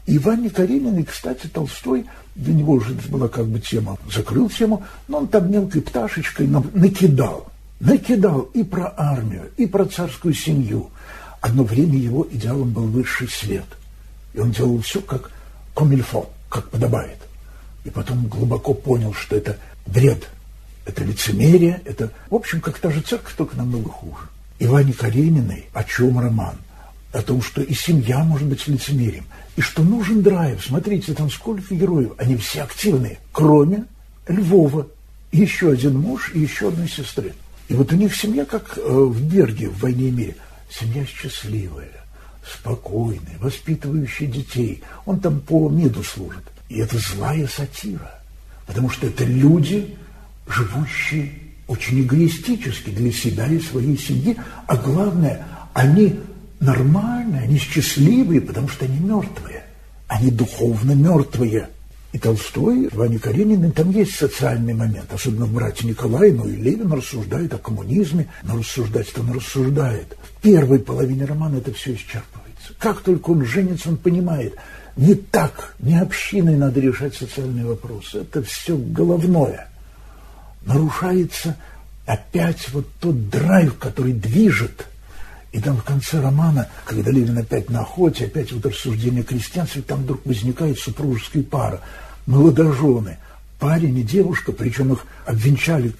И Ване Карениной, кстати, Толстой, для него уже была как бы тема, закрыл тему, но он там мелкой пташечкой накидал. Накидал и про армию, и про царскую семью. Одно время его идеалом был высший свет. И он делал все как комильфо, как подобает. И потом глубоко понял, что это бред, это лицемерие, это, в общем, как та же церковь, только намного хуже. Иване Карениной о чем роман? О том, что и семья может быть лицемерием, и что нужен драйв. Смотрите, там сколько героев, они все активные, кроме Львова. Еще один муж и еще одной сестры. И вот у них семья, как э, в Берге в «Войне и мире». Семья счастливая, спокойная, воспитывающая детей. Он там по меду служит. И это злая сатира. Потому что это люди, живущие очень эгоистически для себя и своей семьи, а главное, они нормальные, они счастливые, потому что они мертвые. Они духовно мертвые. И Толстой, Ваня Каренин, там есть социальный момент, особенно в «Брате Николае», ну и Левин рассуждает о коммунизме, но рассуждать-то он рассуждает. В первой половине романа это все исчерпывается. Как только он женится, он понимает, не так, не общиной надо решать социальные вопросы, это все головное. Нарушается опять вот тот драйв, который движет – и там в конце романа, когда Левин опять на охоте, опять вот рассуждение крестьянства, там вдруг возникает супружеская пара, молодожены, парень и девушка, причем их обвенчали,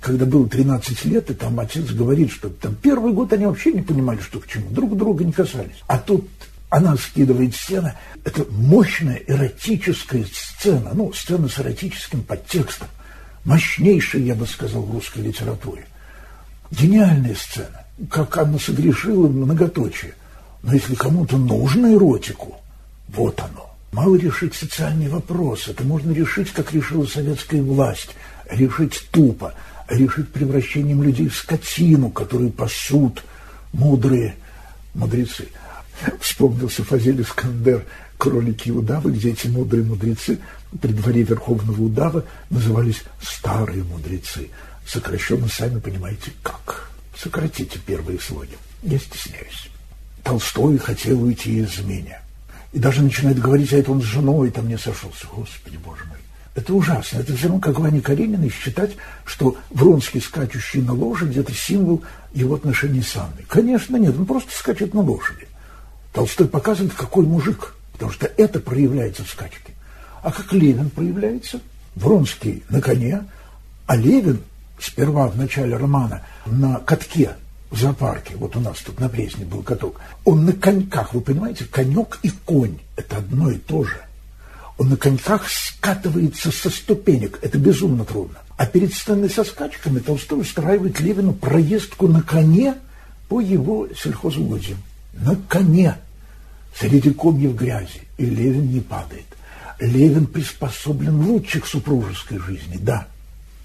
когда было 13 лет, и там отец говорит, что там первый год они вообще не понимали, что к чему, друг друга не касались. А тут она скидывает сцена, это мощная эротическая сцена, ну, сцена с эротическим подтекстом, мощнейшая, я бы сказал, в русской литературе. Гениальная сцена как Анна согрешила, многоточие. Но если кому-то нужно эротику, вот оно. Мало решить социальный вопрос. Это можно решить, как решила советская власть. Решить тупо. Решить превращением людей в скотину, которую пасут мудрые мудрецы. Вспомнился Фазель Искандер «Кролики и удавы», где эти мудрые мудрецы при дворе Верховного удава назывались «старые мудрецы». Сокращенно, сами понимаете, как. Сократите первые слоги. Я стесняюсь. Толстой хотел уйти из меня. И даже начинает говорить, а это он с женой там не сошелся. Господи, боже мой. Это ужасно. Это все равно, как Ваня Карениной считать, что Вронский, скачущий на лошади, это символ его отношений с Анной. Конечно, нет. Он просто скачет на лошади. Толстой показывает, какой мужик. Потому что это проявляется в скачке. А как Левин проявляется? Вронский на коне, а Левин сперва в начале романа на катке в зоопарке, вот у нас тут на Пресне был каток, он на коньках, вы понимаете, конек и конь – это одно и то же. Он на коньках скатывается со ступенек, это безумно трудно. А перед сценой со скачками Толстой устраивает Левину проездку на коне по его сельхозугодьям. На коне, среди комьев грязи, и Левин не падает. Левин приспособлен лучше к супружеской жизни, да –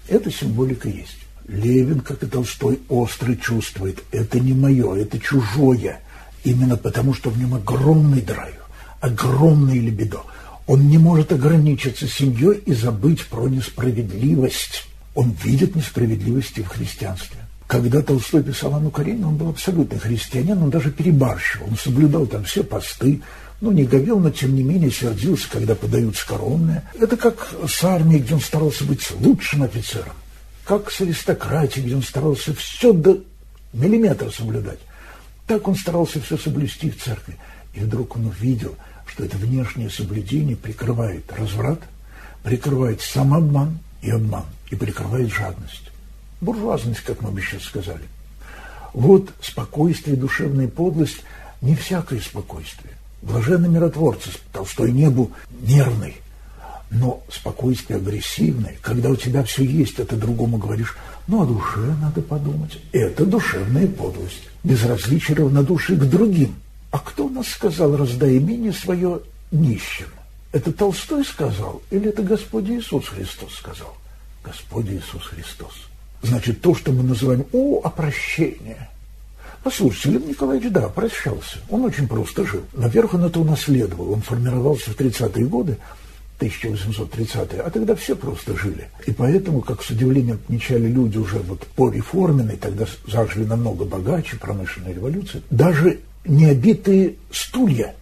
эта символика есть. Левин, как и Толстой, остро чувствует, это не мое, это чужое. Именно потому, что в нем огромный драйв, огромный либидо. Он не может ограничиться семьей и забыть про несправедливость. Он видит несправедливости в христианстве. Когда Толстой писал Анну Каренину, он был абсолютно христианин, он даже перебарщивал. Он соблюдал там все посты, ну, не говел, но тем не менее сердился, когда подают скоромное. Это как с армией, где он старался быть лучшим офицером, как с аристократией, где он старался все до миллиметра соблюдать. Так он старался все соблюсти в церкви. И вдруг он увидел, что это внешнее соблюдение прикрывает разврат, прикрывает самообман и обман, и прикрывает жадность. Буржуазность, как мы бы сейчас сказали. Вот спокойствие, душевная подлость, не всякое спокойствие. Блаженный миротворцы, Толстой не был нервный, но спокойствие агрессивное, когда у тебя все есть, это другому говоришь, ну, о душе надо подумать. Это душевная подлость. Безразличие равнодушие к другим. А кто у нас сказал, раздай имение свое нищим? Это Толстой сказал или это Господь Иисус Христос сказал? Господь Иисус Христос. Значит, то, что мы называем «О, опрощение», Послушайте, Лев Николаевич, да, прощался. Он очень просто жил. Во-первых, он это унаследовал. Он формировался в 30-е годы 1830-е, а тогда все просто жили. И поэтому, как с удивлением отмечали люди уже вот по реформенной, тогда зажили намного богаче, промышленной революции, даже необитые стулья.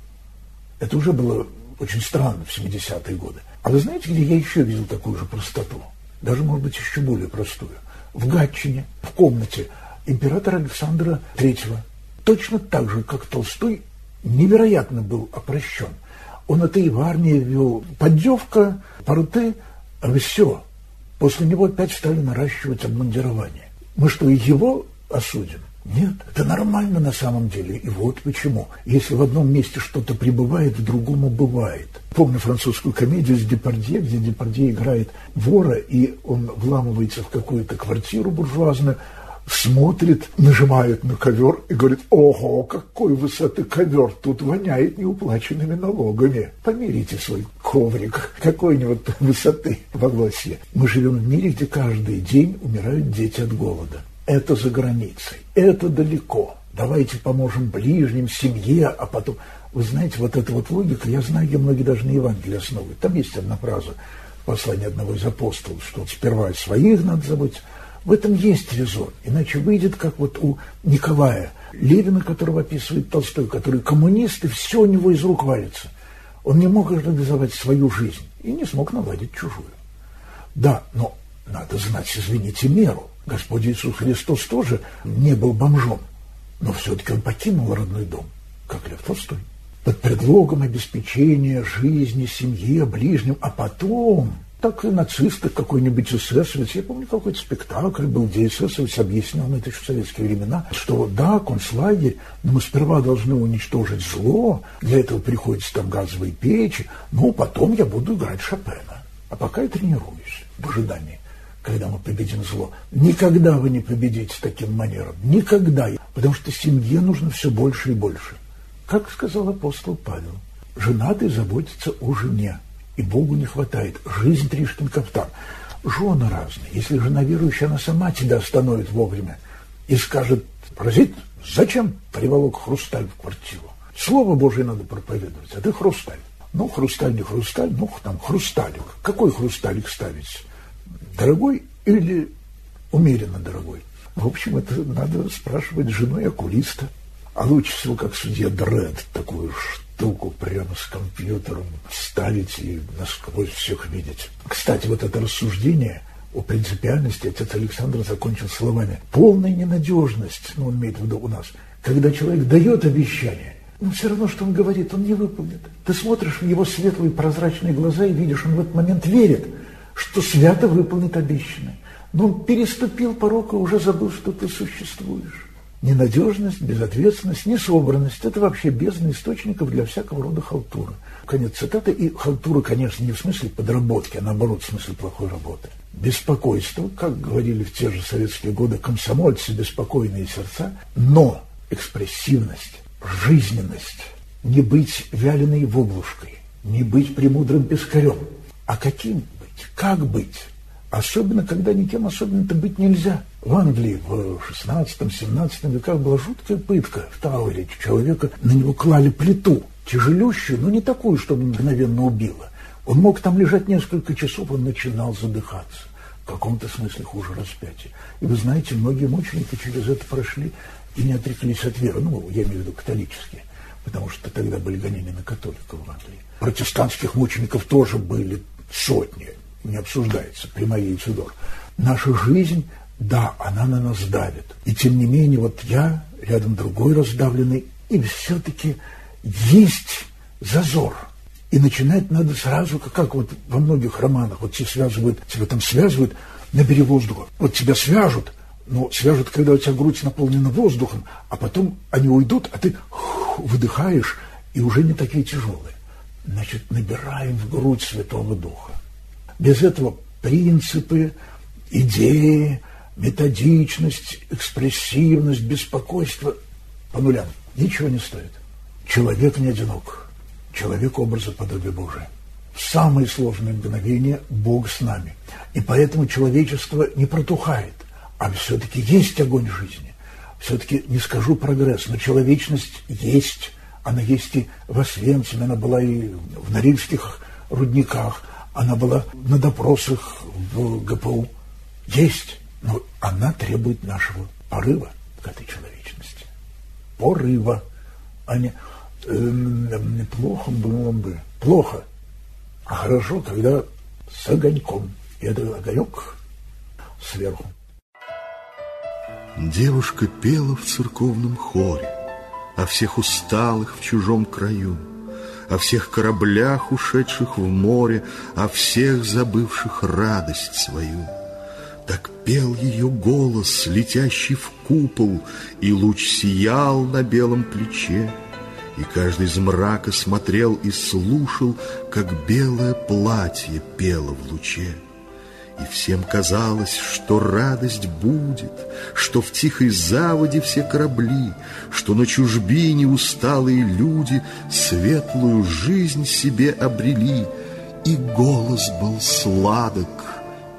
Это уже было очень странно в 70-е годы. А вы знаете, где я еще видел такую же простоту? Даже, может быть, еще более простую. В Гатчине, в комнате императора Александра III. Точно так же, как Толстой, невероятно был опрощен. Он это и в армии вел. Поддевка, порты, а все. После него опять стали наращивать обмундирование. Мы что, его осудим? Нет, это нормально на самом деле. И вот почему. Если в одном месте что-то пребывает, в другом убывает. Помню французскую комедию с Депардье, где Депардье играет вора, и он вламывается в какую-то квартиру буржуазную, смотрит, нажимает на ковер и говорит, ого, какой высоты ковер, тут воняет неуплаченными налогами. Померите свой коврик какой-нибудь высоты в Агласе. Мы живем в мире, где каждый день умирают дети от голода. Это за границей, это далеко. Давайте поможем ближним, семье, а потом... Вы знаете, вот эта вот логика, я знаю, где многие даже на Евангелие основывают. Там есть одна фраза послания одного из апостолов, что сперва своих надо заботиться, в этом есть резон, иначе выйдет, как вот у Николая Левина, которого описывает Толстой, который коммунист, и все у него из рук валится. Он не мог организовать свою жизнь и не смог наладить чужую. Да, но надо знать, извините, меру. Господь Иисус Христос тоже не был бомжом, но все-таки он покинул родной дом, как Лев Толстой, под предлогом обеспечения жизни, семье, ближним, а потом так и нацисты, какой-нибудь эсэсовец. Я помню, какой-то спектакль был, где эсэсовец объяснял, на это еще в советские времена, что да, концлагерь, но мы сперва должны уничтожить зло, для этого приходится там газовые печи, но потом я буду играть Шопена. А пока я тренируюсь в ожидании когда мы победим зло. Никогда вы не победите таким манером. Никогда. Потому что семье нужно все больше и больше. Как сказал апостол Павел, женатый заботится о жене, и Богу не хватает. Жизнь Тришкин каптан. Жены разные. Если жена верующая, она сама тебя остановит вовремя и скажет, паразит, зачем приволок хрусталь в квартиру? Слово Божие надо проповедовать, а ты хрусталь. Ну, хрусталь не хрусталь, ну, там, хрусталик. Какой хрусталик ставить? Дорогой или умеренно дорогой? В общем, это надо спрашивать женой окулиста. А лучше всего, как судья Дред, такую штуку прямо с компьютером ставить и насквозь всех видеть. Кстати, вот это рассуждение о принципиальности отец Александр закончил словами. Полная ненадежность, ну, он имеет в виду у нас, когда человек дает обещание, но все равно, что он говорит, он не выполнит. Ты смотришь в его светлые прозрачные глаза и видишь, он в этот момент верит, что свято выполнит обещанное. Но он переступил порог и уже забыл, что ты существуешь. Ненадежность, безответственность, несобранность – это вообще бездна источников для всякого рода халтуры. Конец цитаты. И халтура, конечно, не в смысле подработки, а наоборот, в смысле плохой работы. Беспокойство, как говорили в те же советские годы, комсомольцы, беспокойные сердца, но экспрессивность, жизненность, не быть вяленой воблушкой, не быть премудрым пескарем. А каким быть? Как быть? Особенно, когда никем особенно-то быть нельзя. В Англии в 16-17 веках была жуткая пытка в Тауэре. Человека, на него клали плиту, тяжелющую, но не такую, чтобы мгновенно убила. Он мог там лежать несколько часов, он начинал задыхаться. В каком-то смысле хуже распятия. И вы знаете, многие мученики через это прошли и не отреклись от веры. Ну, я имею в виду католические, потому что тогда были гонения на католиков в Англии. Протестантских мучеников тоже были сотни не обсуждается, прямая Яйцедор. Наша жизнь, да, она на нас давит. И тем не менее, вот я, рядом другой раздавленный, и все-таки есть зазор. И начинать надо сразу, как, как вот во многих романах, вот тебя связывают, тебя там связывают, набери воздуха. Вот тебя свяжут, но свяжут, когда у тебя грудь наполнена воздухом, а потом они уйдут, а ты выдыхаешь, и уже не такие тяжелые. Значит, набираем в грудь Святого Духа. Без этого принципы, идеи, методичность, экспрессивность, беспокойство по нулям ничего не стоит. Человек не одинок. Человек образа подобия Божия. В самые сложные мгновения Бог с нами. И поэтому человечество не протухает, а все-таки есть огонь жизни. Все-таки не скажу прогресс, но человечность есть. Она есть и в Освенциме, она была и в Норильских рудниках, она была на допросах в ГПУ. Есть, но она требует нашего порыва к этой человечности. Порыва, а не э, плохо было бы, плохо, а хорошо, когда с огоньком. И это огонек сверху. Девушка пела в церковном хоре О всех усталых в чужом краю, О всех кораблях, ушедших в море, О всех забывших радость свою. Так пел ее голос, летящий в купол, И луч сиял на белом плече, И каждый из мрака смотрел и слушал, Как белое платье пело в луче. И всем казалось, что радость будет, Что в тихой заводе все корабли, Что на чужбине усталые люди Светлую жизнь себе обрели. И голос был сладок,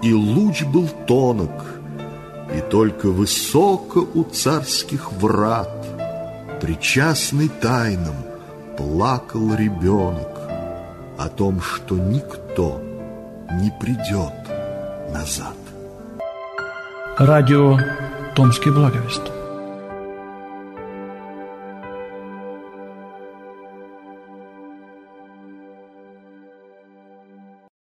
и луч был тонок, И только высоко у царских врат, Причастный тайнам, плакал ребенок О том, что никто не придет назад. Радио «Томский благовест».